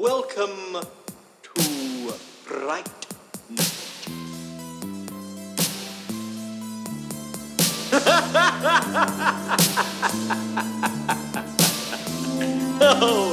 Welcome to Fright Night. oh.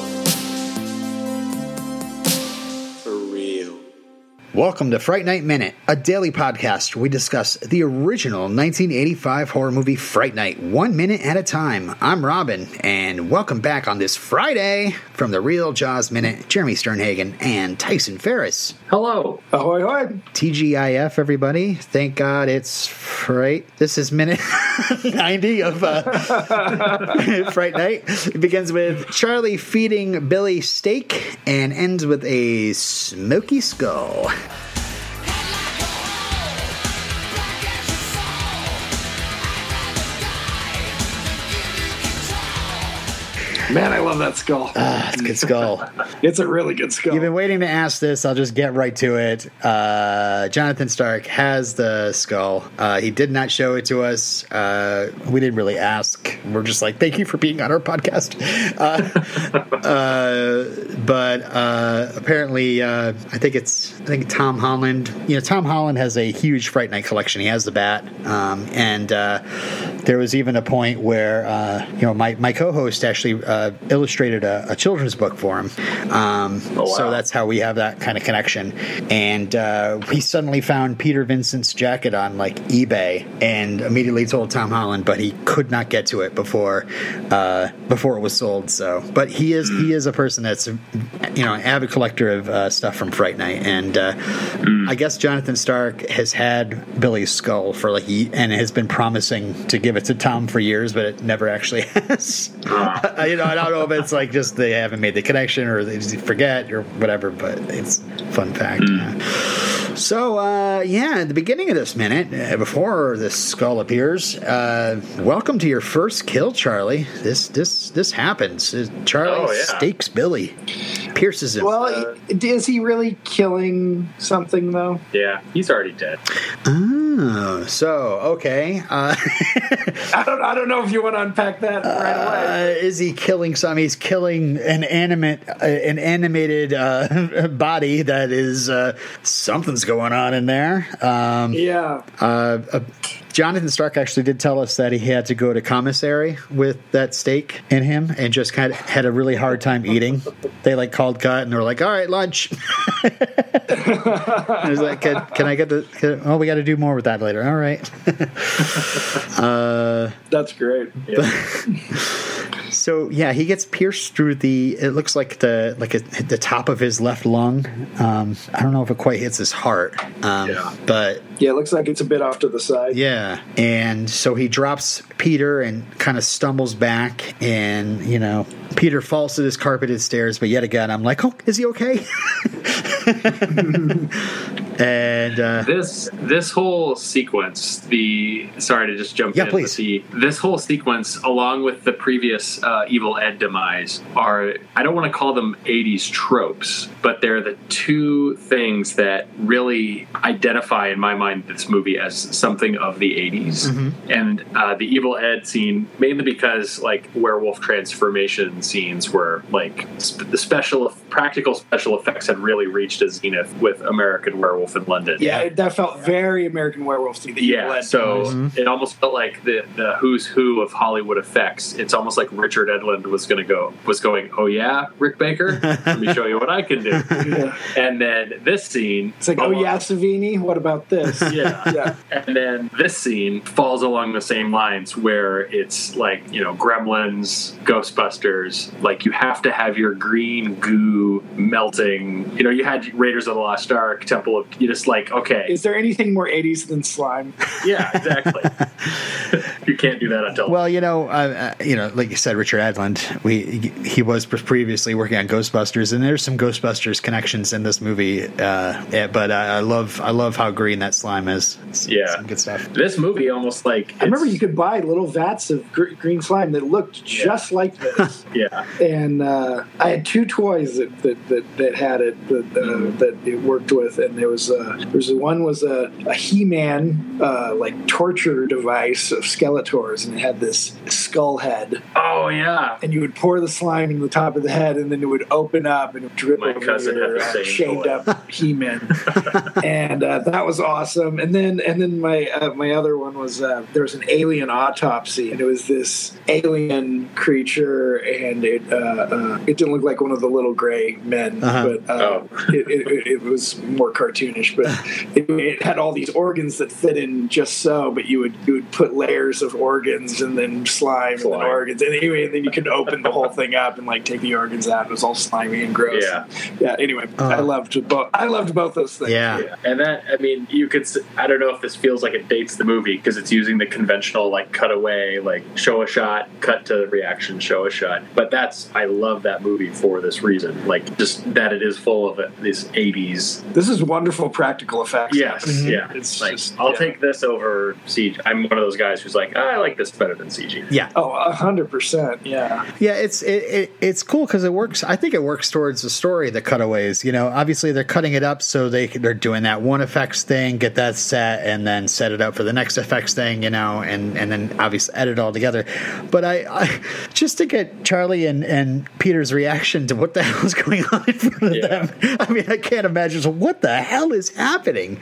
Welcome to Fright Night Minute, a daily podcast where we discuss the original 1985 horror movie Fright Night, one minute at a time. I'm Robin, and welcome back on this Friday from the Real Jaws Minute, Jeremy Sternhagen and Tyson Ferris. Hello. Ahoy, hoy. TGIF, everybody. Thank God it's Fright. This is minute 90 of uh, Fright Night. It begins with Charlie feeding Billy steak and ends with a smoky skull. Man, I love that skull. Ah, it's a good skull. it's a really good skull. You've been waiting to ask this. I'll just get right to it. Uh, Jonathan Stark has the skull. Uh, he did not show it to us. Uh, we didn't really ask. We're just like, thank you for being on our podcast. Uh, uh, but uh, apparently, uh, I think it's I think Tom Holland. You know, Tom Holland has a huge Fright Night collection. He has the bat, um, and uh, there was even a point where uh, you know my my co-host actually uh, illustrated a, a children's book for him. Um, Oh, So that's how we have that kind of connection. And uh, we suddenly found Peter Vincent's jacket on like eBay, and immediately told Tom Holland, but he could not get to it before uh, before it was sold. So, but he is he is a person that's you know an avid collector of uh, stuff from Fright Night, and uh, I guess Jonathan Stark has had Billy's skull for like ye- and has been promising to give it to Tom for years, but it never actually has. you know, I don't know if it's like just they haven't made the connection or they just forget or whatever, but it's fun fact. Hmm. yeah. So, uh, yeah, at the beginning of this minute, uh, before this skull appears, uh, welcome to your first kill, Charlie. This this this happens. Uh, Charlie Oh, yeah. stakes Billy, pierces him. well, is he really killing something though? Yeah, he's already dead. oh, so okay. Uh, I don't. I don't know if you want to unpack that right away. Uh, is he killing some? He's killing an animate, uh, an animated uh, body that is uh, something's going on in there. Um, Yeah. uh, uh, Jonathan Stark actually did tell us that he had to go to commissary with that steak in him and just kind of had a really hard time eating. They like called cut and they were like, "All right, lunch." I was like, can, "Can I get the?" Can, oh, we got to do more with that later. All right. uh, That's great. Yeah. So yeah, he gets pierced through the. It looks like the like a, the top of his left lung. Um, I don't know if it quite hits his heart, um, Yeah. but Yeah, it looks like it's a bit off to the side. yeah. And so he drops Peter and kind of stumbles back, and you know Peter falls to his carpeted stairs. But yet again, I'm like, oh, is he okay? and uh, this this whole sequence, the sorry to just jump Yeah, in, please. the this whole sequence, along with the previous uh, Evil Ed demise, are I don't want to call them '80s tropes, but they're the two things that really identify in my mind this movie as something of the '80s. Mm-hmm. And uh, the Evil Ed scene, mainly because like werewolf transformation scenes were like sp- the special practical special effects had really reached a zenith with American Werewolf in London. Yeah, it- that felt very American Werewolf to the Evil Yeah, Ed so demise. Mm-hmm. it almost felt like the, the who's who of Hollywood effects. It's almost like Richard Edlund was going to go was going. Oh yeah, Rick Baker, let me show you what I can do. Yeah. And then this scene, It's like, oh almost- yeah, Savini. What about this? yeah. yeah. And then this scene falls along the same lines where it's like, you know, Gremlins, Ghostbusters, like you have to have your green goo melting. You know, you had Raiders of the Lost Ark, Temple of, you just like, okay. Is there anything more 80s than slime? yeah, exactly. you can't do that until. Well, you know, uh, uh, you know, like you said, Richard Edlund. We he was previously working on Ghostbusters, and there's some Ghostbusters connections in this movie. Uh, yeah, but I, I love I love how green that slime is. It's, Yeah. some good stuff. this movie almost like. I remember you could buy little vats of gr- green slime that looked just like this. Yeah. and uh, I had two toys that that, that, that had it that, uh, that it worked with, and there was uh, there was one was a, a He-Man uh, like torture device of Skeletor Skeletor's, and it had this skull head, Oh yeah. and you would pour the slime in the top of the head, and then it would open up and drip My over cousin your had the uh, same shaved toy. up He-Man, and uh, that was awesome. And then and then my uh, my other one was uh, there was an alien autopsy, and it was this alien creature, and it uh, uh, it didn't look like one of the little gray men, Uh-huh. but uh, Oh. it, it, it- it was more cartoonish. But it, it had all these organs that fit in just so, but you would you would put layers of organs and then slime, and then organs, and anyway, then you could open the whole thing up and like take the organs out. It was all slimy and gross. Yeah. yeah. Anyway, I loved both. I loved both those things. Yeah. Yeah. And that, I mean, you could, I don't know if this feels like it dates the movie because it's using the conventional, like, cutaway, like, show a shot, cut to reaction, show a shot. But that's, I love that movie for this reason. Like, just that it is full of it, these 80s. This is wonderful practical effects. Yes. Yeah. It's like, just- I'll yeah. take this over CG. I'm one of those guys who's like, "Ah, I like this better than CG. Yeah. Oh, a hundred percent. Yeah. Yeah, it's it, it it's cool because it works. I think it works towards the story. The cutaways, you know, obviously they're cutting it up so they they're doing that one effects thing, get that set, and then set it up for the next effects thing, you know, and and then obviously edit it all together. But I, I just to get Charlie and and Peter's reaction to what the hell is going on in front of Yeah. them. I mean, I can't imagine. So what the hell is happening?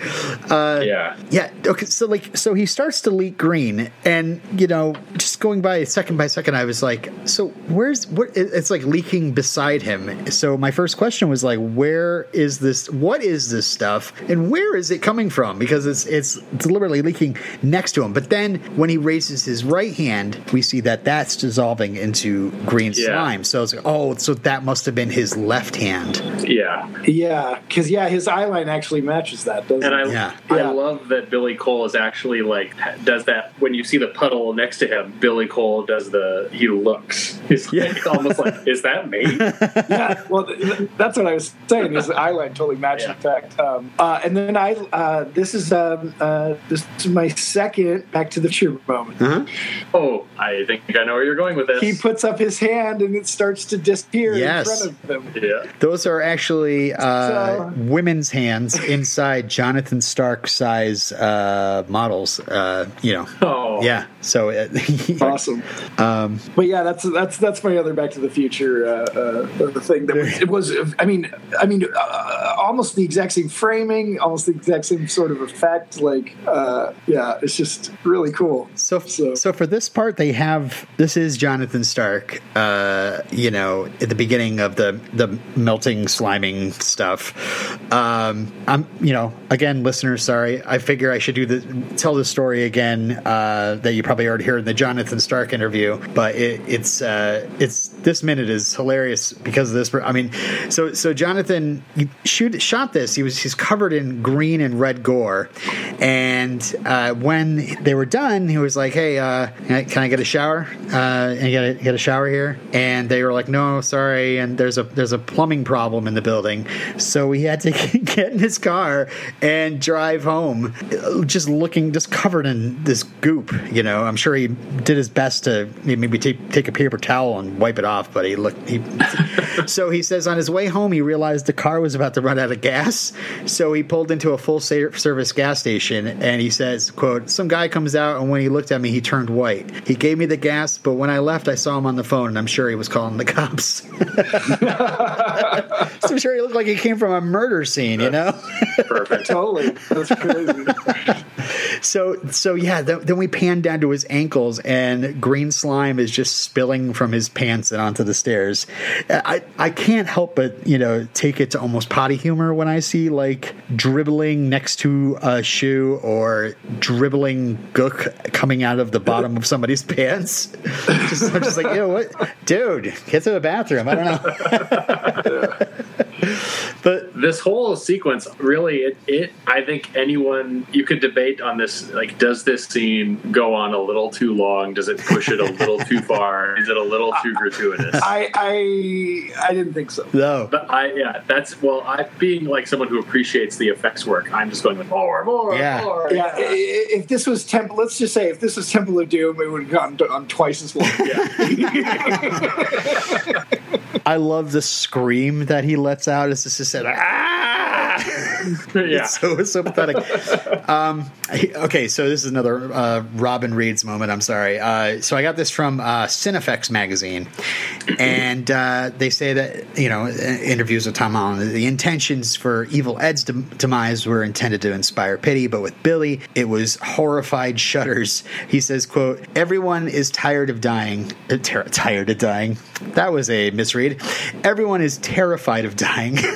Uh, Yeah. yeah. Okay. So like, so he starts to leak green, and you know, just going by second by second, I was like, so where's what? It's like leaking beside him. So my first question was like, where is this? What is this stuff, and where is it coming from? Because it's it's deliberately leaking next to him. But then when he raises his right hand, we see that that's dissolving into green Yeah. slime. So it's like, oh, so that must have been his left hand. Yeah. Yeah. Because yeah, his eye line actually matches that, doesn't And I, it? Yeah. I Yeah. love that Billy Cole is actually like does that when you see the puddle next to him. Billy Cole does the he looks. He's like, almost like, is that me? yeah, well, th- th- that's what I was saying. His eye line totally matched Yeah. the fact. Um, uh, and then I, uh, this is um, uh, this is my second Back to the Future moment. Oh, I think I know where you're going with this. He puts up his hand and it starts to disappear Yes. in front of him. yeah. Those are actually uh, So- women's hands inside Jonathan Stark size uh, models. Uh, you know, Oh. yeah. So uh, Awesome. um, But yeah, that's that's that's my other Back to the Future uh, uh, thing. That was, it was, I mean, I mean, uh, almost the exact same framing, almost the exact same sort of effect. Like, uh, yeah, it's just really cool. so, So- so for this part, they have this is Jonathan Stark. Uh, you know, at the beginning of the the melting sliming stuff. Um, I'm you know again, listeners, sorry. I figure I should do the tell the story again uh, that you probably already heard in the Jonathan Stark interview, but it, it's uh, it's this minute is hilarious because of this. I mean, so so Jonathan shoot shot this. He was he's covered in green and red gore, and uh, when they were done, he was like, "Hey, uh, can I- get a shower? Uh, and get a, get a shower here?" And they were like, "No, sorry." And there's a there's a plumbing problem in the building, so he had to get in his car and drive home, just looking just covered in this goop. You know, I'm sure he did his best to maybe take take a paper towel and wipe it off, but he looked he. so he says on his way home he realized the car was about to run out of gas, so he pulled into a full service gas station and he says, "quote Some guy comes out and when he looked at me he turned white. He gave me the gas, but when I left I saw him on the phone and I'm sure he was calling the cops. so I'm sure he looked like he came from a murder scene, you know." Perfect. Totally, that's crazy. So so yeah, then, then we pan down to his ankles, and green slime is just spilling from his pants and onto the stairs. I I can't help but you know take it to almost potty humor when I see like dribbling next to a shoe or dribbling gook coming out of the bottom of somebody's pants. just, I'm just like, yo, what, dude? Get to the bathroom. I don't know. but this whole sequence really it, it i think anyone you could debate on this like does this scene go on a little too long does it push it a little too far is it a little too gratuitous I I I didn't think so. no, but i yeah that's well i being like someone who appreciates the effects work i'm just going like more more Yeah. more Yeah, i- i- if this was Temple, let's just say if this was Temple of Doom, it would have gone on twice as long. I love the scream that he lets out. It's just said, ah! yeah. so so pathetic. Um, okay, so this is another uh, Robin Reed's moment. I'm sorry. Uh, so I got this from uh, Cinefex magazine, and uh, they say that you know interviews with Tom Holland. The intentions for Evil Ed's dem- demise were intended to inspire pity, but with Billy, it was horrified shudders. He says, "quote Everyone is tired of dying. uh, ter- tired of dying. That was a misread. Everyone is terrified of dying."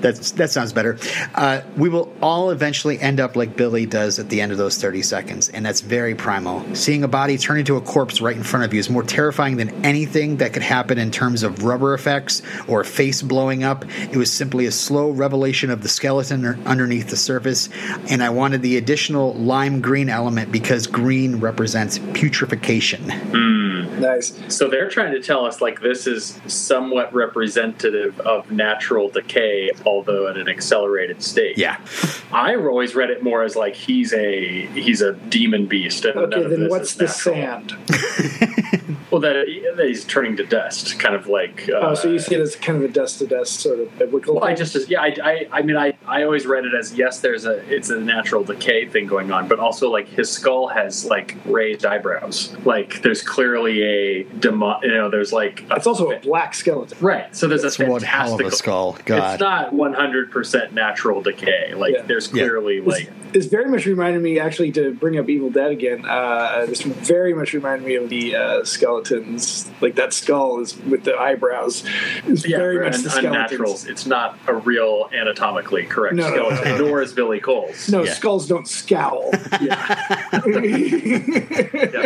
That's that sounds better. Uh, we will all eventually end up like Billy does at the end of those 30 seconds, and that's very primal. Seeing a body turn into a corpse right in front of you is more terrifying than anything that could happen in terms of rubber effects or a face blowing up. It was simply a slow revelation of the skeleton er- underneath the surface, and I wanted the additional lime green element because green represents putrefaction. Nice. So they're trying to tell us like this is somewhat representative of natural decay, although at an accelerated state. Yeah. I always read it more as like he's a he's a demon beast. And Okay, then what's the natural. sand? Well, that, that he's turning to dust, kind of like. Uh, Oh, so you see it as kind of a dust to dust sort of biblical. Well, I just yeah, I, I, I mean, I, I always read it as yes, there's a it's a natural decay thing going on, but also like his skull has like raised eyebrows, like there's clearly a demo, you know, there's like a, it's also a black skeleton. right. So there's That's a one hell of a skull. God. It's not 100 percent natural decay. Like Yeah. there's clearly This, like this very much reminded me, actually, to bring up Evil Dead again. Uh, this very much reminded me of the uh, skeletons. Like that skull is with the eyebrows. Is yeah, very much an the skeletons. unnatural. It's not a real anatomically correct No, no, no, skeleton, nor is Billy Cole's. No, Yeah. skulls don't scowl. Yeah,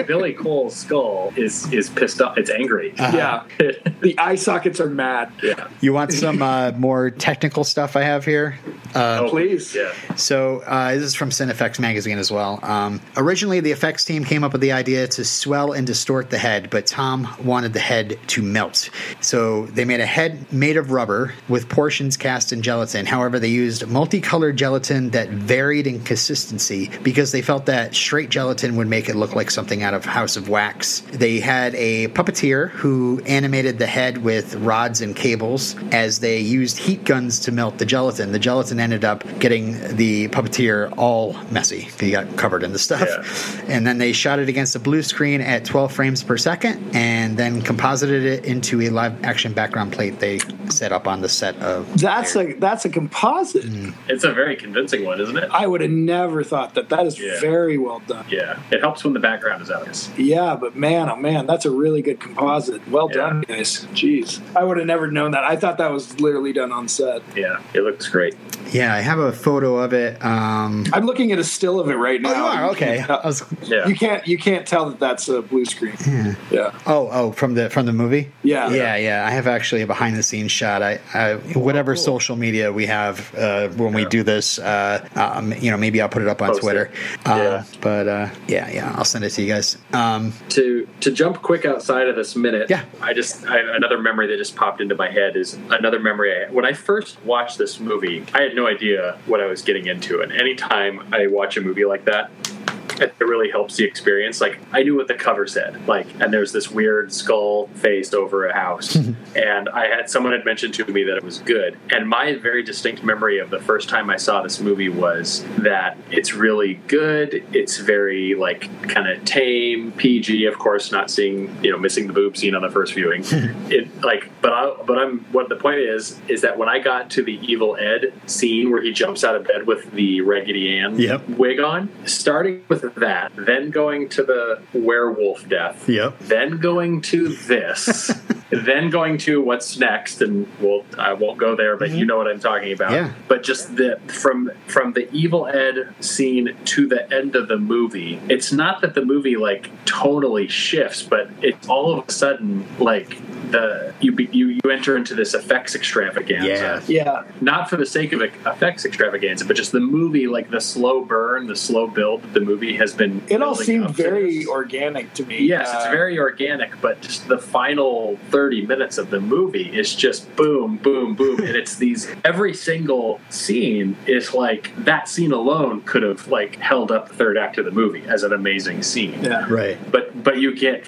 Billy Cole's skull is is pissed off. It's angry. yeah, the eye sockets are mad. yeah. You want some uh, more technical stuff I have here? Uh, Oh, Please. Yeah. So uh, this is from Cinefex magazine as well. Um, originally, the effects team came up with the idea to swell and distort the head, but Tom wanted the head to melt. So they made a head made of rubber with portions cast in gelatin. However, they used multicolored gelatin that varied in consistency because they felt that straight gelatin would make it look like something out of House of Wax. They had a puppeteer who animated the head with rods and cables as they used heat guns to melt the gelatin. The gelatin ended up getting the puppeteer all messy. He got covered in the stuff. And then they shot it against a blue screen at 12 frames per second and then composited it into a live action background plate they set up on the set of. That's a that's a composite. It's a very convincing one, isn't it? I would have never thought that. That is Yeah. very well done. Yeah. It helps when the background is obvious. Yeah, but man, oh man, that's a really good composite. Well Yeah. done, guys. Jeez, I would have never known that. I thought that was literally done on set. Yeah. It looks great. Yeah, I have a photo of it. Um, I'm looking at a still of it right now. oh, you are? You Okay. can't I was- Yeah. You can't you can't tell that that's a blue screen. Yeah. Oh, oh, from the from the movie. Yeah. yeah, yeah. I have actually a behind the scenes shot. I, I whatever Oh, cool. social media we have uh, when we do this, uh, um, you know, maybe I'll put it up on Post it. Twitter. Uh, Yeah. But uh, yeah, yeah, I'll send it to you guys. Um, to to jump quick outside of this minute Yeah. i just I, another memory that just popped into my head is another memory I, when i first watched this movie i had no idea what i was getting into and anytime i watch a movie like that it really helps the experience. Like i knew what the cover said like and there's this weird skull faced over a house. And i had someone had mentioned to me that it was good. And my very distinct memory of the first time i saw this movie was that it's really good. It's very like kind of tame pg of course not seeing you know missing the boob scene on the first viewing. It like but i but i'm what the point is is that when i got to the evil ed scene where he jumps out of bed with the raggedy ann Yep. wig on starting with that then going to the werewolf death Yep. then going to this then going to what's next and well i won't go there but you mm-hmm. know what i'm talking about Yeah. but just the from from the evil ed scene to the end of the movie it's not that the movie like totally shifts but it's all of a sudden like the you be- you you enter into this effects extravaganza Yeah. Yeah. not for the sake of effects extravaganza, but just the movie, like the slow burn, the slow build. that The movie has been. It all seemed very this. organic to me. Yes, it's Uh, very organic, but just the final 30 minutes of the movie is just boom, boom, boom. and it's these, every single scene is like that scene alone could have like held up the third act of the movie as an amazing scene. Yeah. Right. But, but you get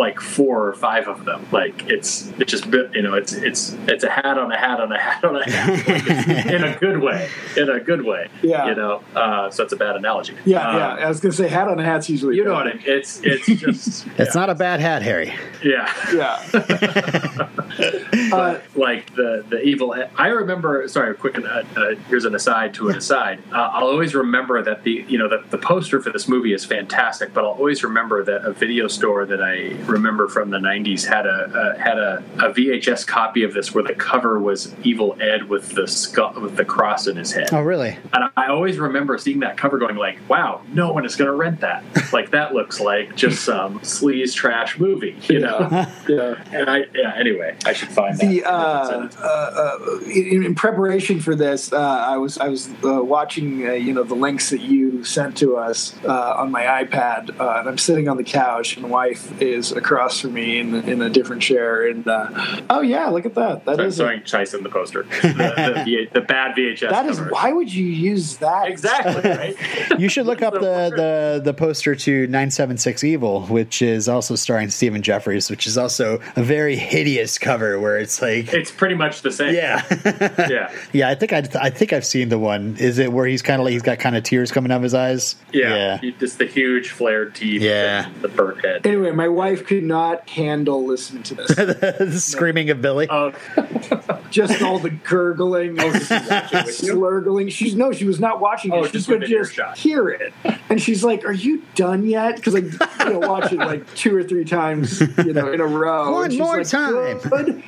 like four or five of them. Like it's it's just bit- you know it's it's it's a hat on a hat on a hat on a hat like in a good way in a good way. Yeah. you know. Uh, so it's a bad analogy. Yeah, Um, yeah. I was gonna say hat on a hat's usually. You know what I mean? It's it's just It's not a bad hat, Harry. yeah. Yeah. but like the the evil i remember sorry quick uh, uh, here's an aside to an aside uh, i'll always remember that the you know the, the poster for this movie is fantastic but i'll always remember that a video store that i remember from the 90s had a uh, had a, a vhs copy of this where the cover was evil ed with the skull with the cross in his head Oh, really? and I always remember seeing that cover going like, wow, no one is going to rent that. like that looks like just some sleaze trash movie, you know? yeah. And I, yeah, anyway, I should find that. the uh, uh, uh, in, in preparation for this, uh, I was I was uh, watching uh, you know the links that you sent to us uh, on my iPad, uh, and I'm sitting on the couch, and my wife is across from me in, in a different chair, and uh, oh yeah, look at that. That So, is a- showing Tyson the poster, the, the, V- the bad VHS. that is cover. why would you use that exactly right. You should look up the, the, the poster to 976 Evil, which is also starring Stephen Geoffreys, which is also a very hideous cover where it's like. It's pretty much the same. Yeah, yeah, yeah. I think I, I think I've seen the one. Is it where he's kind of like he's got kind of tears coming out of his eyes? yeah. You- Just the huge flared teeth. Yeah. and the burnt head. Anyway, my wife could not handle listening to this. the screaming of Billy. Oh, just all the gurgling, Oh, did she watch it with you? slurgling. She's no, she was not watching Oh, it. She just could just hear it, and she's like, "Are you done yet?" Because I you know, watch it like two or three times, you know, in a row. One And more like, time. "Good."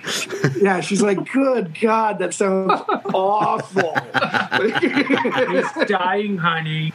Yeah, she's like, "Good God, that sounds awful." he's dying, honey.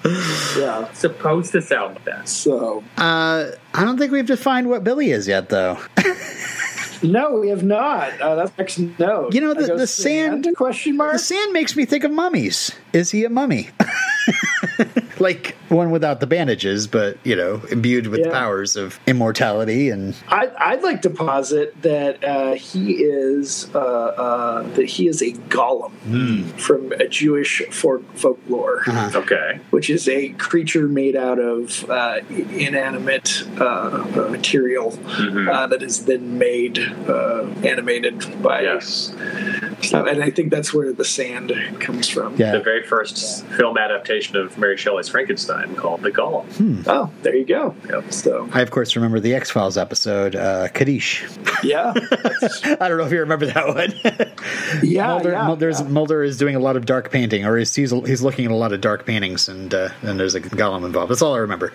yeah. It's supposed to sound like that. So Uh, I don't think we've defined what Billy is yet, though. no, we have not. Uh, that's next note. You know, the- I go, the sand- question mark. The sand makes me think of mummies. Is he a mummy? like one without the bandages, but you know, imbued with Yeah. powers of immortality and I, I'd like to posit that uh, he is uh, uh, that he is a golem Hmm. from a Jewish folk folklore, Uh-huh. Okay. which is a creature made out of uh, inanimate uh, uh, material Mm-hmm. uh, that is then made uh, animated by. Yes. stuff. and I think that's where the sand comes from. yeah. The very first film adaptation of Mary Shelley's Frankenstein called The Golem. Oh, there you go. Yep. So I of course remember the X Files episode, uh, Kaddish. yeah, I don't know if you remember that one. yeah, Mulder, yeah. Mulder's, yeah. Mulder is doing a lot of dark painting, or he's he's, he's looking at a lot of dark paintings, and uh, and there's a golem involved. That's all I remember.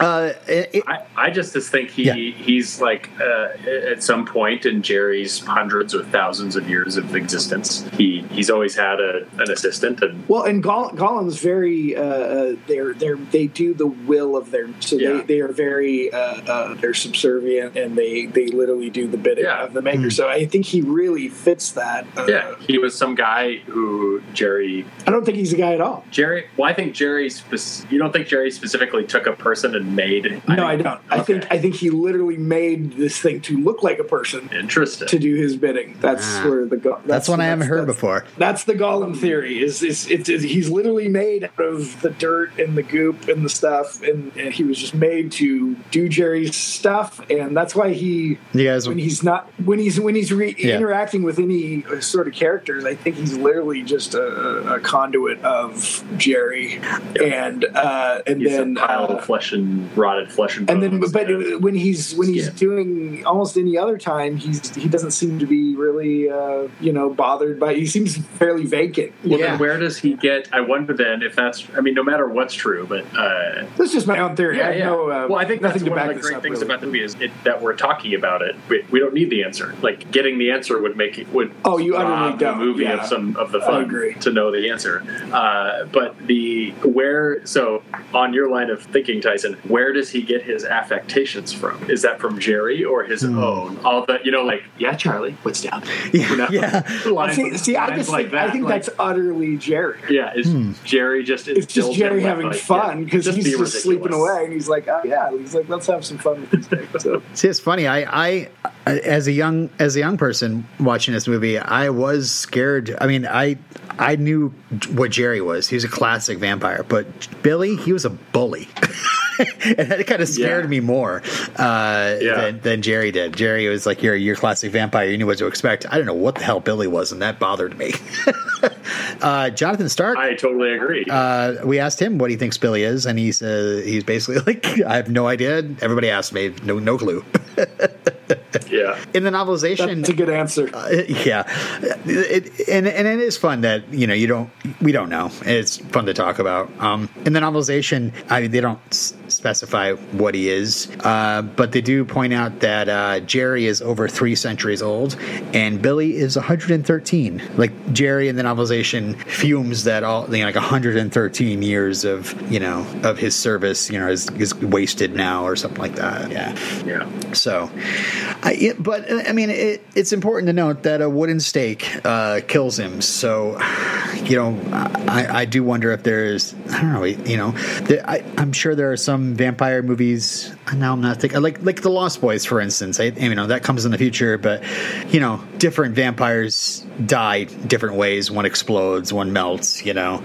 Uh, it, it- I, I just just think he Yeah. he's like uh, at some point in Jerry's hundreds or thousands of years of existence, he he's always had a, an assistant and Well, and Goll- golem's very uh, uh, they're they're they do the will of their so Yeah. they, they are very uh, uh, they're subservient and they they literally do the bidding Yeah. of the maker. So I think he really fits that. Uh, yeah, he was some guy who Jerry I don't think he's a guy at all. Jerry. Well, I think Jerry. Spec- you don't think Jerry specifically took a person and made? No, I don't. I think I think he literally made this thing to look like a person Interesting. to do his bidding. That's Ah. where the go- that's one I haven't heard that's- before. That's the golem theory. Is is it's, it's he's literally made out of the dirt and the goop and the stuff, and, and he was just made to do Jerry's stuff, and that's why he You guys, when he's not when he's when he's re- Yeah. interacting with any sort of characters, I think he's literally just a, a conduit of Jerry, and uh, and He's then a pile uh, of flesh and rotted flesh and and then bones but and- when he's when he's doing almost any other time he's he doesn't seem to be really uh you know bothered by he seems fairly vacant Well, Yeah. then where does he get? I wonder then if that's. I mean, no matter what's true, but uh, that's just my own theory yeah, I yeah. no, uh, well, I think nothing that's to one back of the great up things really. about the movie is it, that we're talking about it. We, we don't need the answer. Like getting the answer would make it would. Oh, you utterly the don't. movie Yeah. of some of the fun to know the answer. Uh, but the where so on your line of thinking, Tyson, where does he get his affectations from? Is that from Jerry or his Hmm. own? All the you know, like yeah, Charlie, what's down? Yeah, You know? yeah. Lines- see, see I just like think, that, I think like- that's utterly Jerry yeah. Is Jerry just it's just Jerry him having like, fun yeah, because he's be just ridiculous. sleeping away and he's like oh yeah he's like let's have some fun with these things so See, it's funny. I, I, as a young, as a young person watching this movie, I was scared. I mean, I, I knew what Jerry was. He was a classic vampire, but Billy, he was a bully. and that kind of scared Yeah. me more uh, Yeah. than, than Jerry did. Jerry was like, "You're your classic vampire. You knew what to expect." I don't know what the hell Billy was, and that bothered me. uh, Jonathan Stark. I totally agree. uh, we asked him what he thinks Billy is, and he's he's basically like, "I have no idea." Everybody asked me, no no clue. yeah. In the novelization, That's a good answer. Uh, yeah, it, and and it is fun that you know you don't we don't know. It's fun to talk about. Um, in the novelization, I they don't s- specify what he is, uh, but they do point out that uh, Jerry is over three centuries old, and Billy is 113. Like Jerry in the novelization fumes that all you know, like 113 years of you know of his service, you know, is, is wasted now or something like that. Yeah. Yeah. So, I, it, but uh, I mean, it, it's important to note that a wooden stake uh, kills him. So, you know, I, I do wonder if there's, I don't know, you know, there, I, I'm sure there are some vampire movies. Now I'm not thinking like like the Lost Boys, for instance. I, you know, that comes in the future, but you know, different vampires die different ways. One explodes, one melts. You know,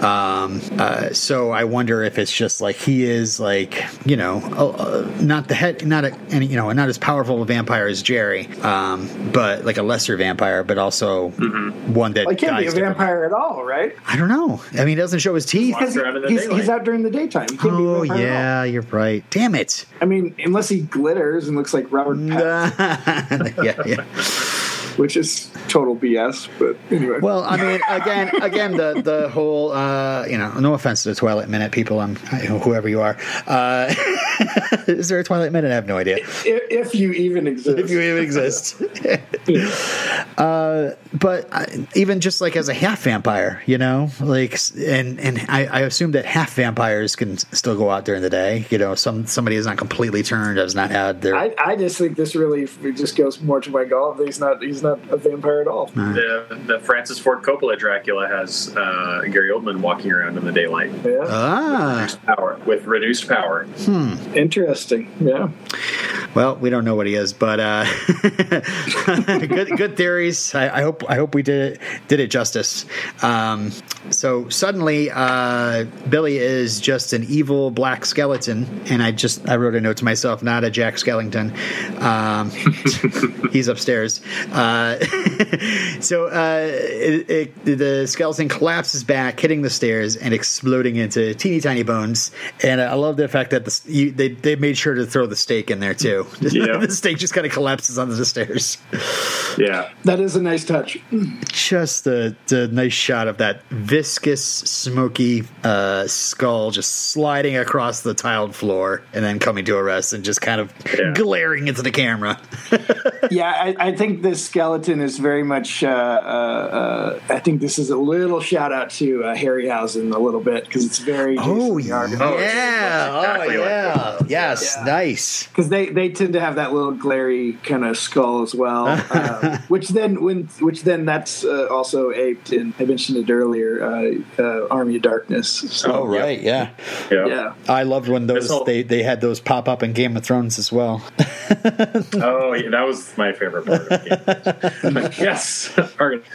um, uh, so I wonder if it's just like he is like you know uh, not the head, not a, any you know not as powerful a vampire as Jerry, um, but like a lesser vampire, but also one that Well, he can't be a vampire at all, right? I don't know. I mean, he doesn't show his teeth. Walks around in the He's, he's out during the daytime. He can't be a Oh at all. yeah, you're right. Damn it. I mean, unless he glitters and looks like Robert Pattinson, yeah, yeah. which is total BS. But anyway, Well, I mean, again, again, the the whole, uh, you know, no offense to the Twilight Minute people, I'm whoever you are. Uh, is there a Twilight Minute? I have no idea. if, if you even exist, If you even exist. uh, but uh, even just like as a half vampire, you know, like, and and I, I assume that half vampires can still go out during the day. You know, some somebody is not completely turned, has not had their. I, I just think this really just goes more to my golf. He's not he's not a vampire at all. The, the Francis Ford Coppola Dracula has uh, Gary Oldman walking around in the daylight Yeah, ah, power with reduced power. interesting. Yeah, Well, we don't know what he is, but uh, good good theories. I, I hope I hope we did it did it justice. Um, so suddenly, uh, Billy is just an evil black skeleton, and I just I wrote a note to myself, not a Jack Skellington. Um, he's upstairs. Uh, so uh, it, it, the skeleton collapses back, hitting the stairs and exploding into teeny tiny bones. And I love the fact that the, you, they they made sure to throw the stake in there too. Yeah. the stake just kind of collapses onto the stairs. Yeah. that is a nice touch. Just the the nice shot of that viscous, smoky uh, skull just sliding across the tiled floor and then coming to a rest and just kind of Yeah. glaring into the camera. yeah, I, I think this skeleton is very much. Uh, uh, uh, I think this is a little shout out to uh, Harryhausen a little bit because it's very. Oh Jason yeah, Oh, yeah, exactly oh like yeah, yes, Yeah. nice. because they, they tend to have that little glary kind of skull as well, uh, which then when which then that's uh, also aped in I mentioned it earlier, uh, uh, Army of Darkness. So, Oh right, yeah. Yeah. yeah, I loved when those This whole- they, they had those pop up in Game of Thrones as well. Oh, yeah, that was my favorite part of the game. yes.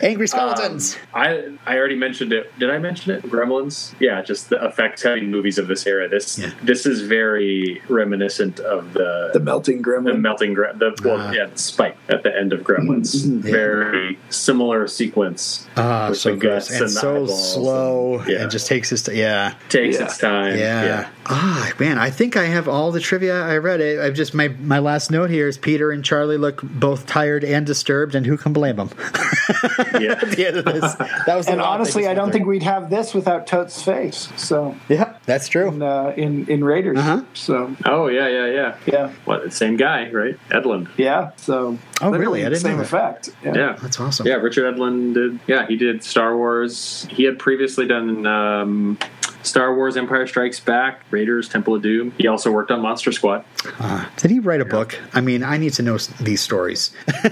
Angry skeletons. Um, I I already mentioned it. Did I mention it? Gremlins. Yeah, just the effects heavy movies of this era. This Yeah. this is very reminiscent of the the melting the gremlin. melting gre- the well, Ah. yeah the spike at the end of Gremlins. Mhm. Yeah. Very similar sequence. Ah, with so the good guts and and the so slow and- yeah. and just takes his t- yeah Takes Yeah. its time. yeah. Ah, man, I think I have all the trivia I read. It. I've just my my last note here is Peter and Charlie look both tired and disturbed, and who can blame them? Yeah. At the end of this, that was and honestly, just I don't think we'd have this without Toht's face. So. Yeah, that's true. in uh, in, in Raiders. Uh-huh. So Oh yeah, yeah, yeah. yeah, What? Same guy, right? Edlund. yeah. So Oh, really? I didn't same know effect. Yeah. Yeah. That's awesome. Yeah, Richard Edlund did. Yeah, he did Star Wars. He had previously done um, Star Wars: Empire Strikes Back, Raiders: Temple of Doom. He also worked on Monster Squad. Uh, did he write a book? I mean, I need to know these stories.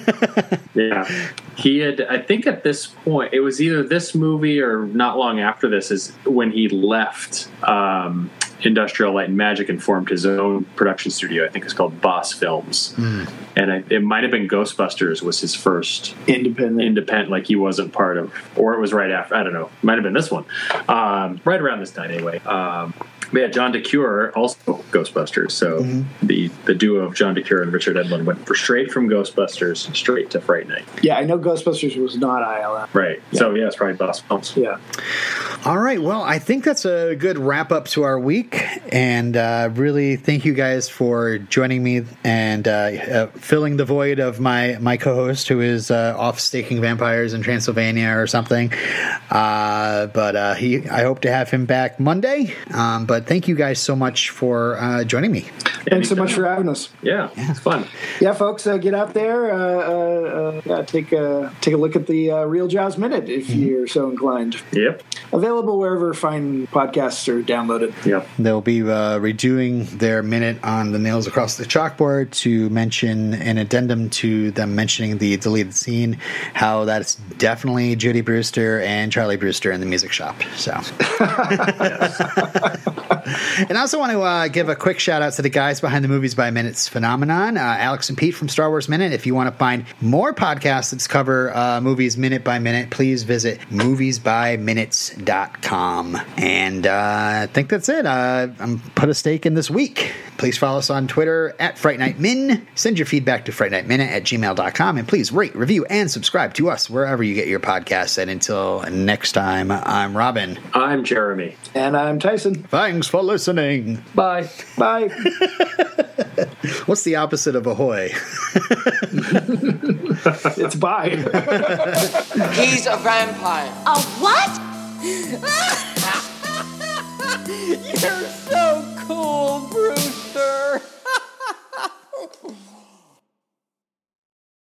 Yeah, he had. I think at this point, it was either this movie or not long after this is when he left um, Industrial Light and Magic and formed his own production studio. I think it's called Boss Films, and I, it might have been Ghostbusters was his first Independent. independent like he wasn't part of or it was right after i don't know might have been this one um, right around this time anyway um, But yeah, John DeCuir also Ghostbusters. So Mm-hmm. the the duo of John DeCuir and Richard Edlund went for straight from Ghostbusters straight to Fright Night. Yeah, I know Ghostbusters was not ILM. Right. So yeah, it's probably Boss Films. Yeah. All right. Well, I think that's a good wrap up to our week. And uh, really thank you guys for joining me and uh, uh, filling the void of my, my co host who is uh, off staking vampires in Transylvania or something. Uh, but uh, he, I hope to have him back Monday. Um, but thank you guys so much for uh, joining me. Thanks so much for having us. Yeah, yeah. it's fun. Yeah, folks, uh, get out there. Uh, uh, uh, yeah, take a take a look at the uh, Real Jaws Minute if you're so inclined. Yep. Available wherever fine podcasts are downloaded. Yep. They'll be uh, redoing their minute on the nails across the chalkboard to mention an addendum to them mentioning the deleted scene, how that's definitely Judy Brewster and Charlie Brewster in the music shop. So, and I also want to uh, give a quick shout out to the guys behind the Movies by Minutes phenomenon, uh, Alex and Pete from Star Wars Minute. If you want to find more podcasts that cover uh, movies minute by minute, please visit moviesbyminutes.com. And uh, I think that's it. Uh, I'm put a stake in this week. Please follow us on Twitter at Fright Night Min. Send your feedback to frightnightminute at gmail.com. And please rate, review, and subscribe to us wherever you get your podcasts. And until next time, I'm Robin. I'm Jeremy. And I'm Tyson. Thanks for listening. Bye. Bye. What's the opposite of ahoy? it's bye. He's a vampire. A what? You're so cool, Brewster.